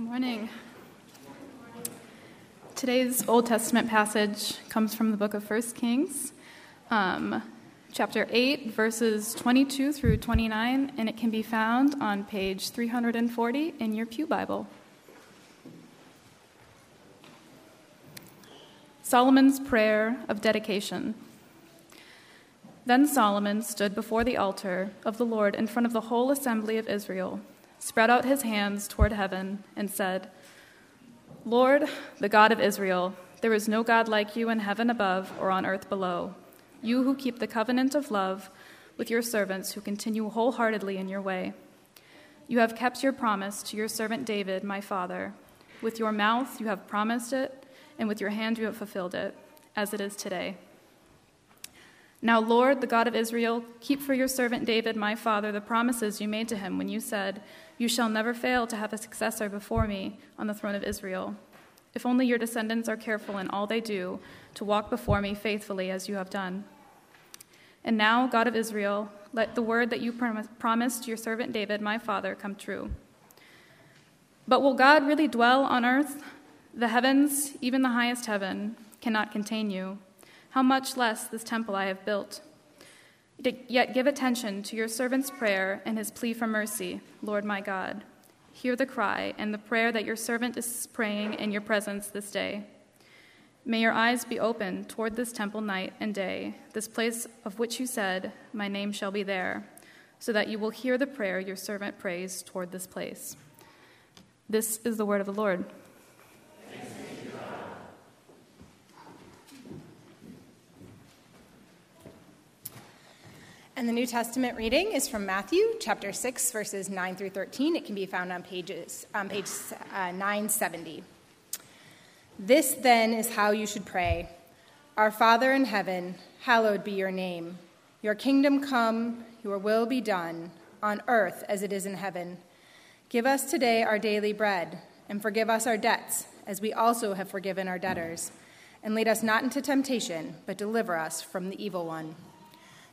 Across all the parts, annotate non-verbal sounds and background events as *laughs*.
Good morning. Today's Old Testament passage comes from the book of 1 Kings, um, chapter 8, verses 22 through 29, and it can be found on page 340 in your Pew Bible. Solomon's Prayer of Dedication. Then Solomon stood before the altar of the Lord in front of the whole assembly of Israel, spread out his hands toward heaven, and said, Lord, the God of Israel, there is no God like you in heaven above or on earth below. You who keep the covenant of love with your servants who continue wholeheartedly in your way. You have kept your promise to your servant David, my father. With your mouth you have promised it, and with your hand you have fulfilled it, as it is today. Now, Lord, the God of Israel, keep for your servant David, my father, the promises you made to him when you said, You shall never fail to have a successor before me on the throne of Israel. If only your descendants are careful in all they do to walk before me faithfully as you have done. And now, God of Israel, let the word that you promised your servant David, my father, come true. But will God really dwell on earth? The heavens, even the highest heaven, cannot contain you how much less this temple I have built. Yet give attention to your servant's prayer and his plea for mercy, Lord my God. Hear the cry and the prayer that your servant is praying in your presence this day. May your eyes be open toward this temple night and day, this place of which you said, My name shall be there, so that you will hear the prayer your servant prays toward this place. This is the word of the Lord. And the New Testament reading is from Matthew chapter 6, verses 9 through 13. It can be found on, pages, on page uh, 970. This then is how you should pray Our Father in heaven, hallowed be your name. Your kingdom come, your will be done, on earth as it is in heaven. Give us today our daily bread, and forgive us our debts, as we also have forgiven our debtors. And lead us not into temptation, but deliver us from the evil one.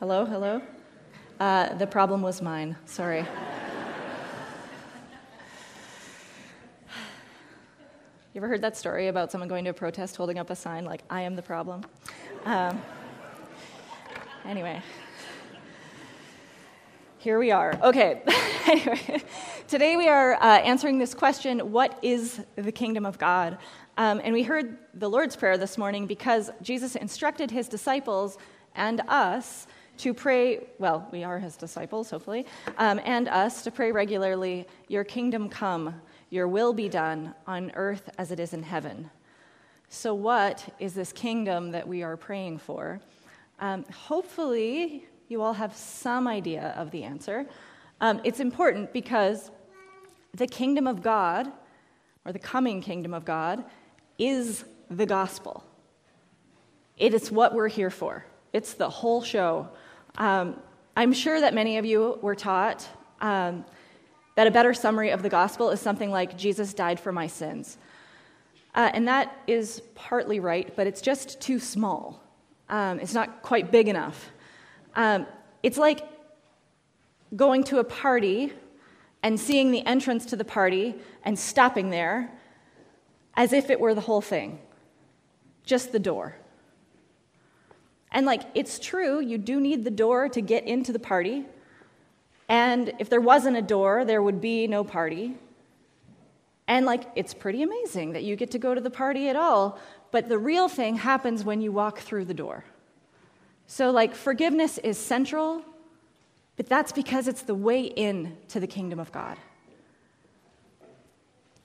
Hello, hello? Uh, the problem was mine. Sorry. *sighs* you ever heard that story about someone going to a protest holding up a sign like, I am the problem? Um, anyway, here we are. Okay, *laughs* anyway, today we are uh, answering this question what is the kingdom of God? Um, and we heard the Lord's Prayer this morning because Jesus instructed his disciples and us to pray, well, we are his disciples, hopefully, um, and us to pray regularly, Your kingdom come, your will be done on earth as it is in heaven. So, what is this kingdom that we are praying for? Um, hopefully, you all have some idea of the answer. Um, it's important because the kingdom of God, or the coming kingdom of God, is the gospel. It is what we're here for. It's the whole show. Um, I'm sure that many of you were taught um, that a better summary of the gospel is something like Jesus died for my sins. Uh, and that is partly right, but it's just too small. Um, it's not quite big enough. Um, it's like going to a party and seeing the entrance to the party and stopping there as if it were the whole thing, just the door. And like, it's true, you do need the door to get into the party. And if there wasn't a door, there would be no party. And like, it's pretty amazing that you get to go to the party at all. But the real thing happens when you walk through the door. So, like, forgiveness is central, but that's because it's the way in to the kingdom of God.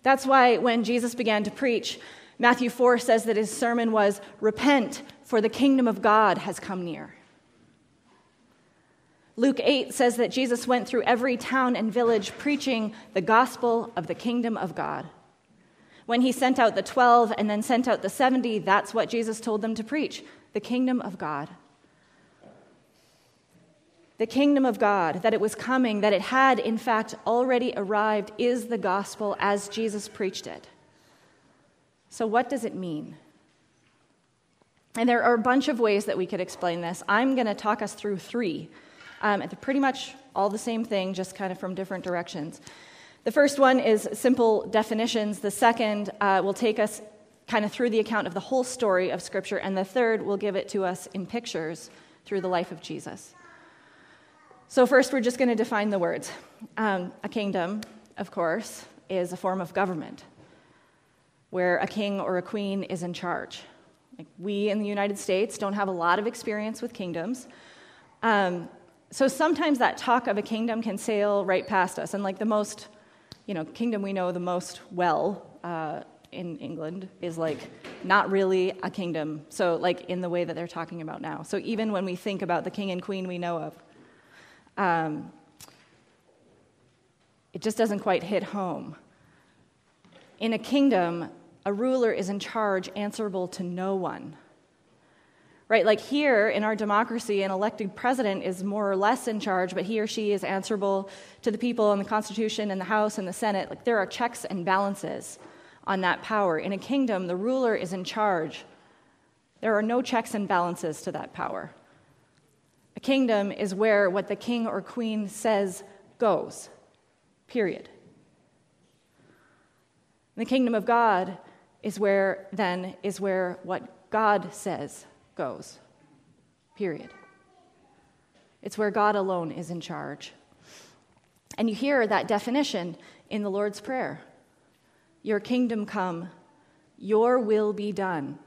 That's why when Jesus began to preach, Matthew 4 says that his sermon was, Repent, for the kingdom of God has come near. Luke 8 says that Jesus went through every town and village preaching the gospel of the kingdom of God. When he sent out the 12 and then sent out the 70, that's what Jesus told them to preach the kingdom of God. The kingdom of God, that it was coming, that it had in fact already arrived, is the gospel as Jesus preached it. So, what does it mean? And there are a bunch of ways that we could explain this. I'm going to talk us through three. Um, it's pretty much all the same thing, just kind of from different directions. The first one is simple definitions. The second uh, will take us kind of through the account of the whole story of Scripture. And the third will give it to us in pictures through the life of Jesus. So, first, we're just going to define the words. Um, a kingdom, of course, is a form of government where a king or a queen is in charge. Like we in the United States don't have a lot of experience with kingdoms. Um, so sometimes that talk of a kingdom can sail right past us. And like the most, you know, kingdom we know the most well uh, in England is like not really a kingdom. So, like in the way that they're talking about now. So, even when we think about the king and queen we know of, um, it just doesn't quite hit home. In a kingdom, a ruler is in charge, answerable to no one. Right? Like here in our democracy, an elected president is more or less in charge, but he or she is answerable to the people and the Constitution and the House and the Senate. Like there are checks and balances on that power. In a kingdom, the ruler is in charge. There are no checks and balances to that power. A kingdom is where what the king or queen says goes, period. In The kingdom of God is where, then, is where what God says goes. Period. It's where God alone is in charge. And you hear that definition in the Lord's Prayer Your kingdom come, your will be done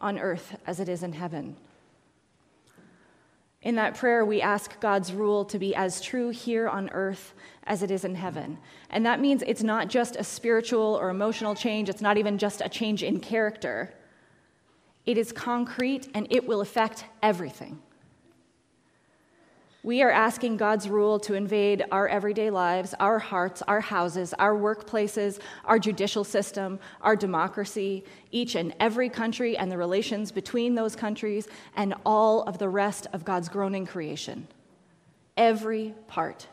on earth as it is in heaven. In that prayer, we ask God's rule to be as true here on earth as it is in heaven. And that means it's not just a spiritual or emotional change, it's not even just a change in character. It is concrete and it will affect everything. We are asking God's rule to invade our everyday lives, our hearts, our houses, our workplaces, our judicial system, our democracy, each and every country and the relations between those countries, and all of the rest of God's groaning creation. Every part.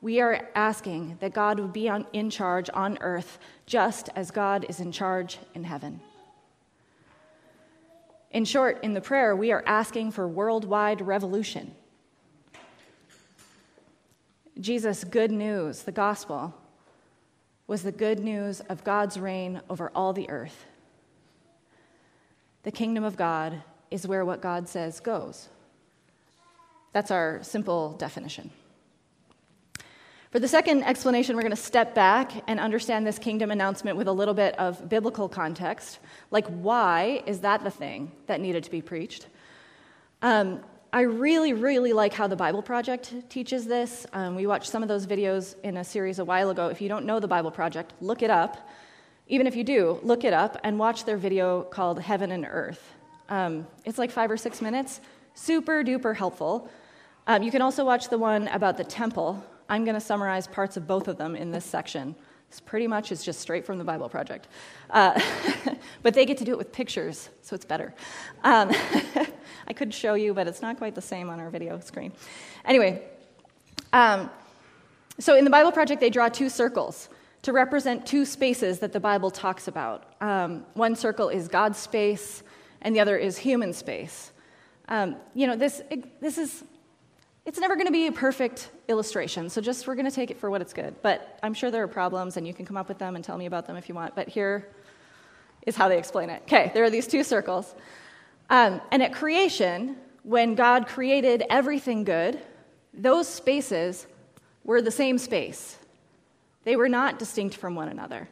We are asking that God would be on, in charge on earth just as God is in charge in heaven. In short, in the prayer, we are asking for worldwide revolution. Jesus' good news, the gospel, was the good news of God's reign over all the earth. The kingdom of God is where what God says goes. That's our simple definition. For the second explanation, we're going to step back and understand this kingdom announcement with a little bit of biblical context. Like, why is that the thing that needed to be preached? Um, I really, really like how the Bible Project teaches this. Um, we watched some of those videos in a series a while ago. If you don't know the Bible Project, look it up. Even if you do, look it up and watch their video called Heaven and Earth. Um, it's like five or six minutes, super duper helpful. Um, you can also watch the one about the temple, I'm going to summarize parts of both of them in this section. This pretty much is just straight from the Bible Project. Uh, *laughs* but they get to do it with pictures, so it's better. Um, *laughs* I could show you, but it's not quite the same on our video screen. Anyway, um, so in the Bible Project, they draw two circles to represent two spaces that the Bible talks about. Um, one circle is God's space, and the other is human space. Um, you know, this, this is it's never going to be a perfect illustration, so just we're going to take it for what it's good. But I'm sure there are problems, and you can come up with them and tell me about them if you want. But here is how they explain it. Okay, there are these two circles. Um, and at creation, when God created everything good, those spaces were the same space, they were not distinct from one another.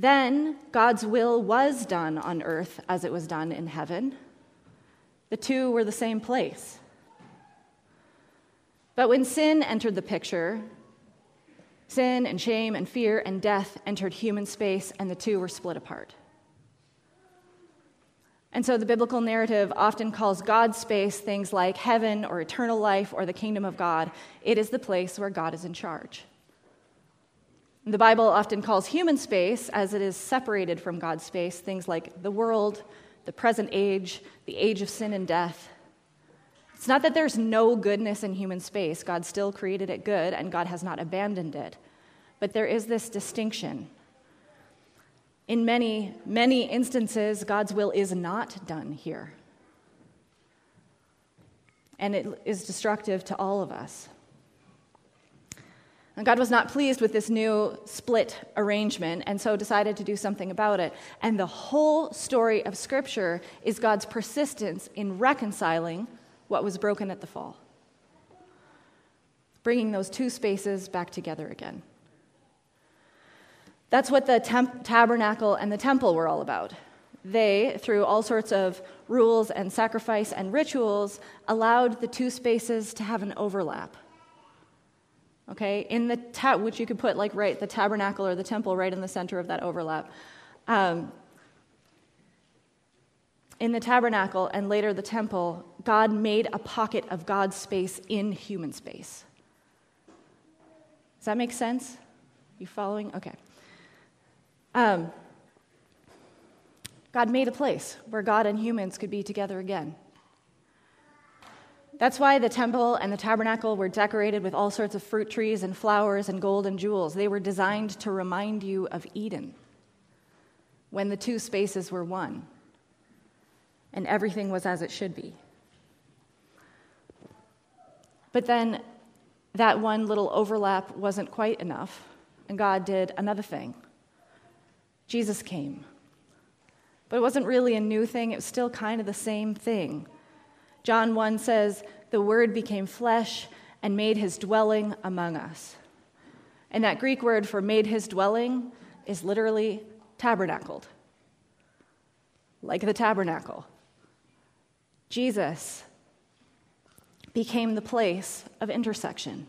Then God's will was done on earth as it was done in heaven. The two were the same place. But when sin entered the picture, sin and shame and fear and death entered human space, and the two were split apart. And so the biblical narrative often calls God's space things like heaven or eternal life or the kingdom of God. It is the place where God is in charge. The Bible often calls human space, as it is separated from God's space, things like the world, the present age, the age of sin and death. It's not that there's no goodness in human space. God still created it good, and God has not abandoned it. But there is this distinction in many, many instances, God's will is not done here. And it is destructive to all of us. And God was not pleased with this new split arrangement and so decided to do something about it. And the whole story of Scripture is God's persistence in reconciling what was broken at the fall, bringing those two spaces back together again. That's what the temp- tabernacle and the temple were all about. They, through all sorts of rules and sacrifice and rituals, allowed the two spaces to have an overlap. Okay, in the ta- which you could put like right the tabernacle or the temple right in the center of that overlap. Um, in the tabernacle and later the temple, God made a pocket of God's space in human space. Does that make sense? You following? Okay. Um, God made a place where God and humans could be together again. That's why the temple and the tabernacle were decorated with all sorts of fruit trees and flowers and gold and jewels. They were designed to remind you of Eden when the two spaces were one and everything was as it should be. But then that one little overlap wasn't quite enough, and God did another thing. Jesus came. But it wasn't really a new thing, it was still kind of the same thing. John 1 says, The Word became flesh and made his dwelling among us. And that Greek word for made his dwelling is literally tabernacled, like the tabernacle. Jesus became the place of intersection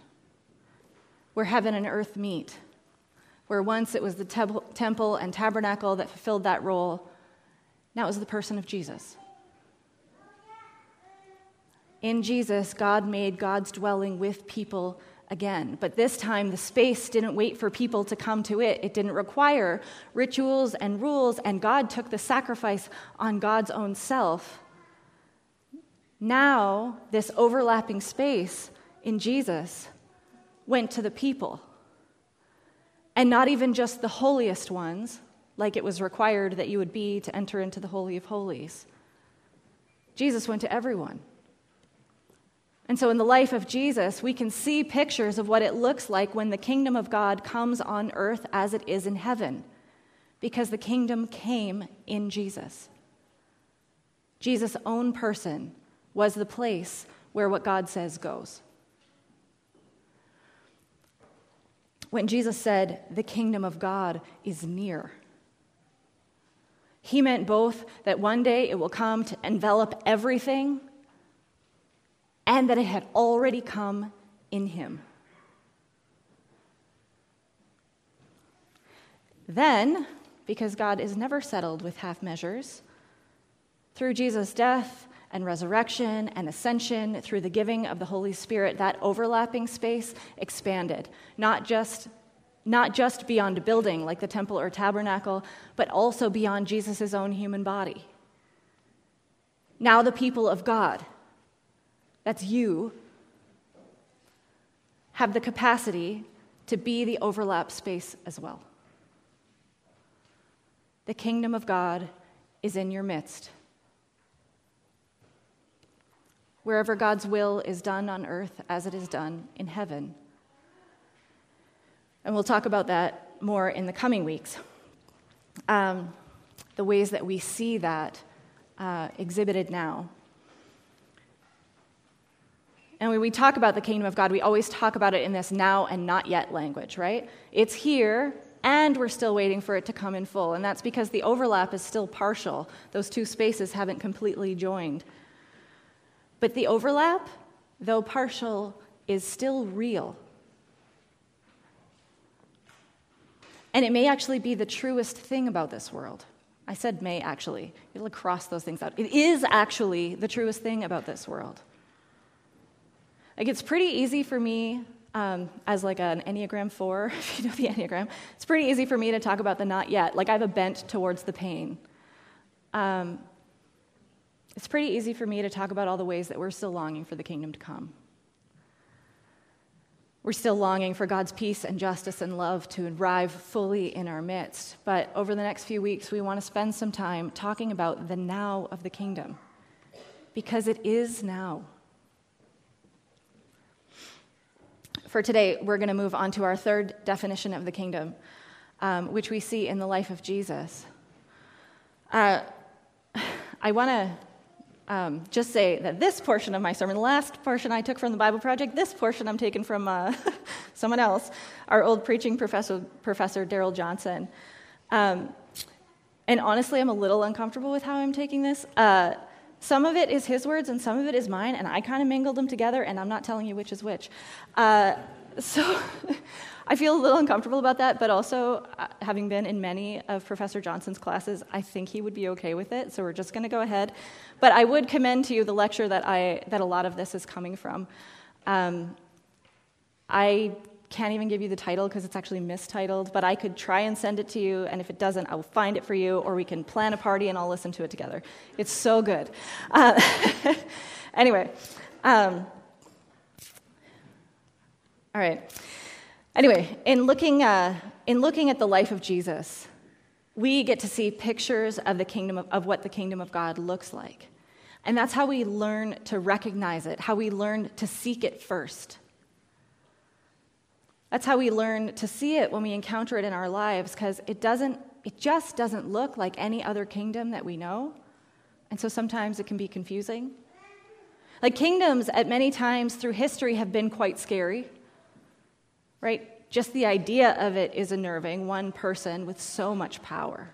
where heaven and earth meet where once it was the temple and tabernacle that fulfilled that role, now it was the person of Jesus. In Jesus, God made God's dwelling with people again. But this time, the space didn't wait for people to come to it. It didn't require rituals and rules, and God took the sacrifice on God's own self. Now, this overlapping space in Jesus went to the people. And not even just the holiest ones, like it was required that you would be to enter into the Holy of Holies. Jesus went to everyone. And so, in the life of Jesus, we can see pictures of what it looks like when the kingdom of God comes on earth as it is in heaven, because the kingdom came in Jesus. Jesus' own person was the place where what God says goes. when Jesus said, The kingdom of God is near. He meant both that one day it will come to envelop everything and that it had already come in him. Then, because God is never settled with half measures, through Jesus' death and resurrection and ascension, through the giving of the Holy Spirit, that overlapping space expanded, not just not just beyond a building like the temple or tabernacle, but also beyond Jesus' own human body. Now, the people of God, that's you, have the capacity to be the overlap space as well. The kingdom of God is in your midst. Wherever God's will is done on earth as it is done in heaven. And we'll talk about that more in the coming weeks. Um, the ways that we see that uh, exhibited now. And when we talk about the kingdom of God, we always talk about it in this now and not yet language, right? It's here, and we're still waiting for it to come in full. And that's because the overlap is still partial. Those two spaces haven't completely joined. But the overlap, though partial, is still real. And it may actually be the truest thing about this world. I said may actually. It'll cross those things out. It is actually the truest thing about this world. Like it's pretty easy for me um, as like an Enneagram 4, *laughs* if you know the Enneagram, it's pretty easy for me to talk about the not yet. Like I have a bent towards the pain. Um, it's pretty easy for me to talk about all the ways that we're still longing for the kingdom to come. We're still longing for God's peace and justice and love to arrive fully in our midst. But over the next few weeks, we want to spend some time talking about the now of the kingdom because it is now. For today, we're going to move on to our third definition of the kingdom, um, which we see in the life of Jesus. Uh, *sighs* I want to um, just say that this portion of my sermon, the last portion I took from the Bible Project, this portion I'm taking from uh, *laughs* someone else, our old preaching professor, Professor Daryl Johnson. Um, and honestly, I'm a little uncomfortable with how I'm taking this. Uh, some of it is his words and some of it is mine, and I kind of mingled them together, and I'm not telling you which is which. Uh, *laughs* so I feel a little uncomfortable about that, but also, uh, having been in many of Professor Johnson's classes, I think he would be okay with it, so we're just going to go ahead. But I would commend to you the lecture that, I, that a lot of this is coming from. Um, I can't even give you the title because it's actually mistitled, but I could try and send it to you, and if it doesn't, I will find it for you, or we can plan a party and I'll listen to it together. It's so good. Uh, *laughs* anyway, um, all right. Anyway, in looking, uh, in looking at the life of Jesus, we get to see pictures of the kingdom of, of what the kingdom of God looks like. And that's how we learn to recognize it, how we learn to seek it first. That's how we learn to see it when we encounter it in our lives, because it doesn't, it just doesn't look like any other kingdom that we know. And so sometimes it can be confusing. Like kingdoms at many times through history have been quite scary right? Just the idea of it is unnerving, one person with so much power.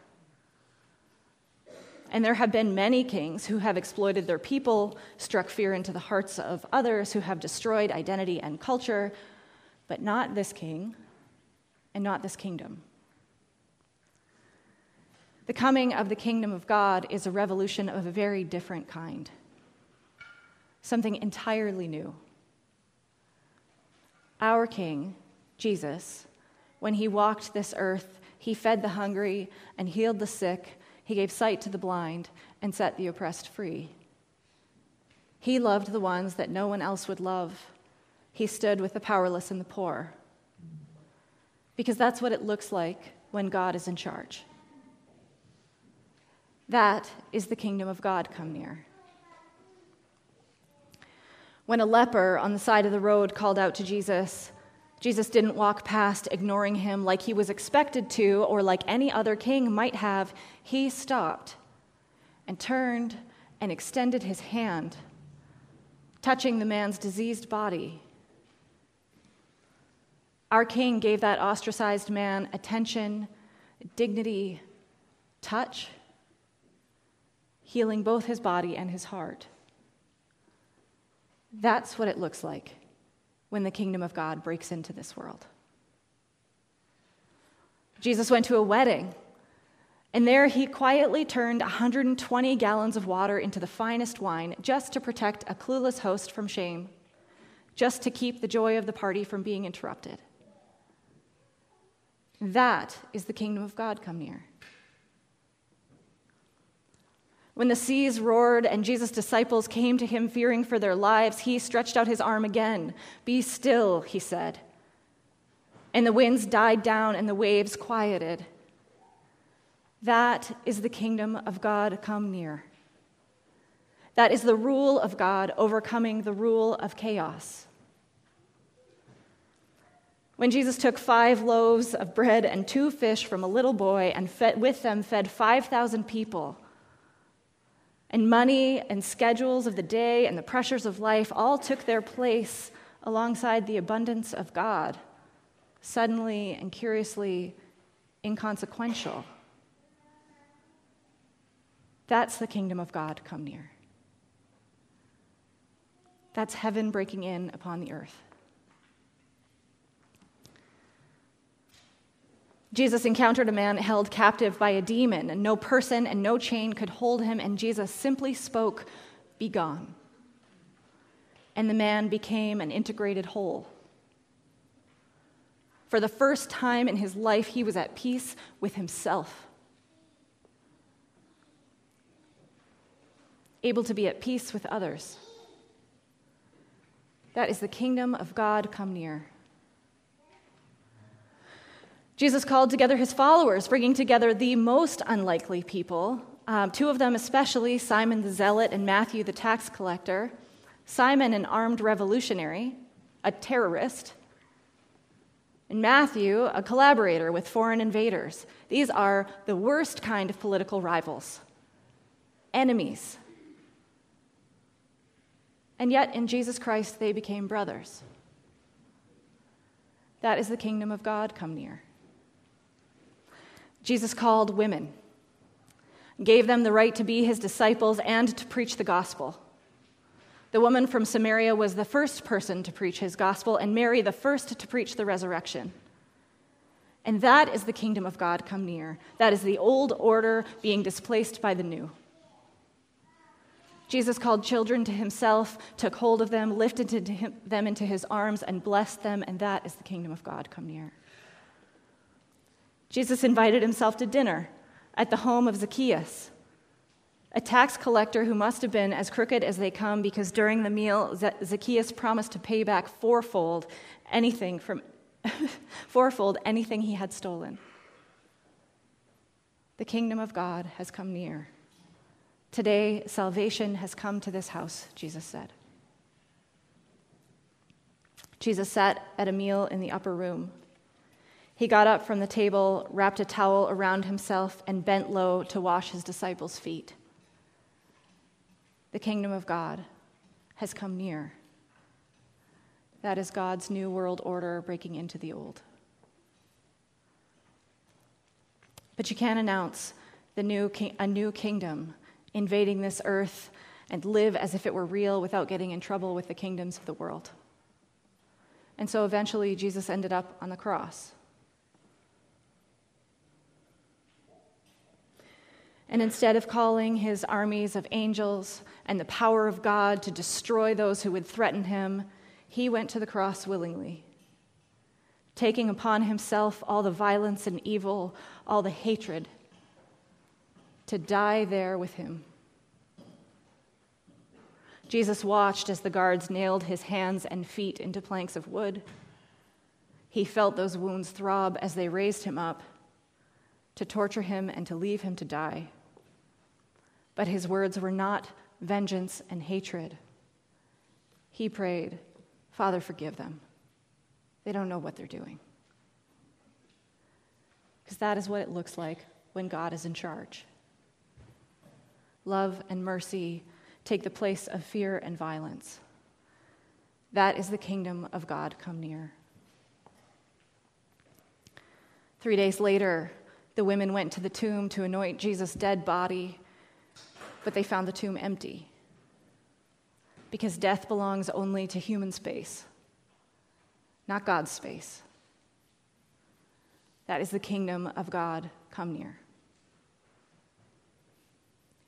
And there have been many kings who have exploited their people, struck fear into the hearts of others, who have destroyed identity and culture, but not this king and not this kingdom. The coming of the kingdom of God is a revolution of a very different kind, something entirely new. Our king Jesus, when he walked this earth, he fed the hungry and healed the sick, he gave sight to the blind and set the oppressed free. He loved the ones that no one else would love. He stood with the powerless and the poor. Because that's what it looks like when God is in charge. That is the kingdom of God come near. When a leper on the side of the road called out to Jesus, Jesus didn't walk past ignoring him like he was expected to or like any other king might have. He stopped and turned and extended his hand, touching the man's diseased body. Our king gave that ostracized man attention, dignity, touch, healing both his body and his heart. That's what it looks like when the kingdom of God breaks into this world. Jesus went to a wedding, and there he quietly turned 120 gallons of water into the finest wine just to protect a clueless host from shame, just to keep the joy of the party from being interrupted. That is the kingdom of God come near. When the seas roared and Jesus' disciples came to him fearing for their lives, he stretched out his arm again. Be still, he said. And the winds died down and the waves quieted. That is the kingdom of God come near. That is the rule of God overcoming the rule of chaos. When Jesus took five loaves of bread and two fish from a little boy and fed, with them fed 5,000 people, and money and schedules of the day and the pressures of life all took their place alongside the abundance of God, suddenly and curiously inconsequential. That's the kingdom of God come near. That's heaven breaking in upon the earth. Jesus encountered a man held captive by a demon, and no person and no chain could hold him, and Jesus simply spoke, Be gone. And the man became an integrated whole. For the first time in his life, he was at peace with himself. Able to be at peace with others. That is the kingdom of God come near. Jesus called together his followers, bringing together the most unlikely people, um, two of them especially, Simon the Zealot and Matthew the tax collector. Simon, an armed revolutionary, a terrorist, and Matthew, a collaborator with foreign invaders. These are the worst kind of political rivals, enemies. And yet, in Jesus Christ, they became brothers. That is the kingdom of God come near. Jesus called women, gave them the right to be his disciples and to preach the gospel. The woman from Samaria was the first person to preach his gospel, and Mary the first to preach the resurrection. And that is the kingdom of God come near. That is the old order being displaced by the new. Jesus called children to himself, took hold of them, lifted them into his arms, and blessed them, and that is the kingdom of God come near. Jesus invited himself to dinner at the home of Zacchaeus, a tax collector who must have been as crooked as they come because during the meal, Zacchaeus promised to pay back fourfold anything from *laughs* fourfold anything he had stolen. The kingdom of God has come near. Today, salvation has come to this house, Jesus said. Jesus sat at a meal in the upper room. He got up from the table, wrapped a towel around himself, and bent low to wash his disciples' feet. The kingdom of God has come near. That is God's new world order breaking into the old. But you can't announce the new ki- a new kingdom invading this earth and live as if it were real without getting in trouble with the kingdoms of the world. And so eventually, Jesus ended up on the cross. And instead of calling his armies of angels and the power of God to destroy those who would threaten him, he went to the cross willingly, taking upon himself all the violence and evil, all the hatred, to die there with him. Jesus watched as the guards nailed his hands and feet into planks of wood. He felt those wounds throb as they raised him up to torture him and to leave him to die. But his words were not vengeance and hatred. He prayed, Father, forgive them. They don't know what they're doing. Because that is what it looks like when God is in charge. Love and mercy take the place of fear and violence. That is the kingdom of God come near. Three days later, the women went to the tomb to anoint Jesus' dead body but they found the tomb empty because death belongs only to human space, not God's space. That is the kingdom of God come near.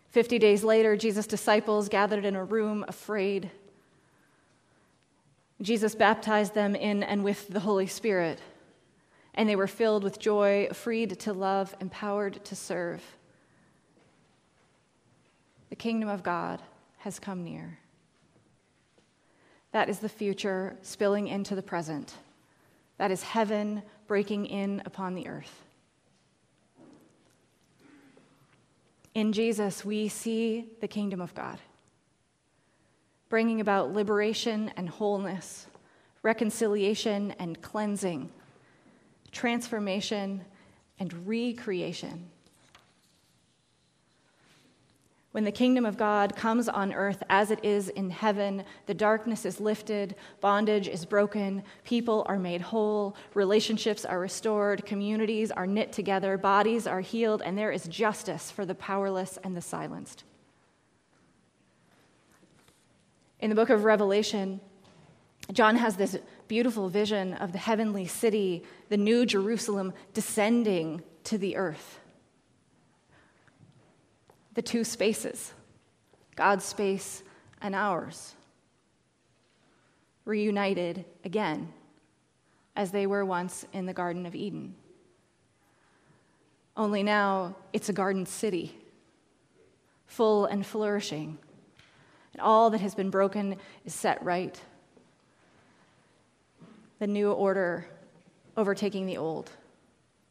Fifty days later, Jesus' disciples gathered in a room afraid. Jesus baptized them in and with the Holy Spirit, and they were filled with joy, freed to love, empowered to serve. The kingdom of God has come near. That is the future spilling into the present. That is heaven breaking in upon the earth. In Jesus, we see the kingdom of God, bringing about liberation and wholeness, reconciliation and cleansing, transformation and recreation. When the kingdom of God comes on earth as it is in heaven, the darkness is lifted, bondage is broken, people are made whole, relationships are restored, communities are knit together, bodies are healed, and there is justice for the powerless and the silenced. In the book of Revelation, John has this beautiful vision of the heavenly city, the new Jerusalem, descending to the earth. The two spaces, God's space and ours, reunited again as they were once in the Garden of Eden. Only now it's a garden city, full and flourishing, and all that has been broken is set right the new order overtaking the old,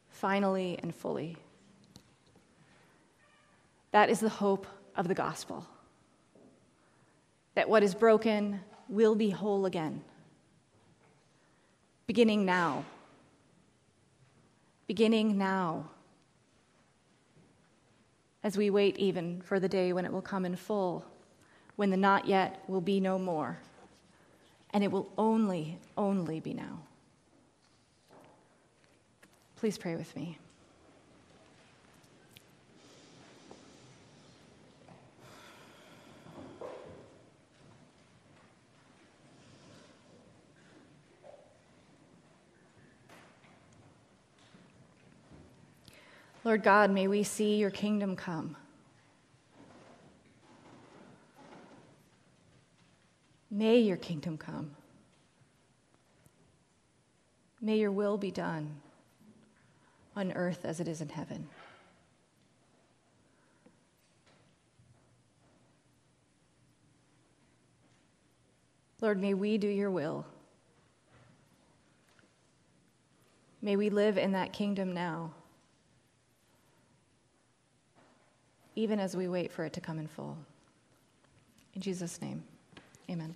finally and fully. That is the hope of the gospel that what is broken will be whole again, beginning now. Beginning now. As we wait even for the day when it will come in full, when the not yet will be no more and it will only, only be now. Please pray with me. Lord God, may we see your kingdom come. May your kingdom come. May your will be done on earth as it is in heaven. Lord, may we do your will. May we live in that kingdom now, even as we wait for it to come in full. In Jesus' name, amen.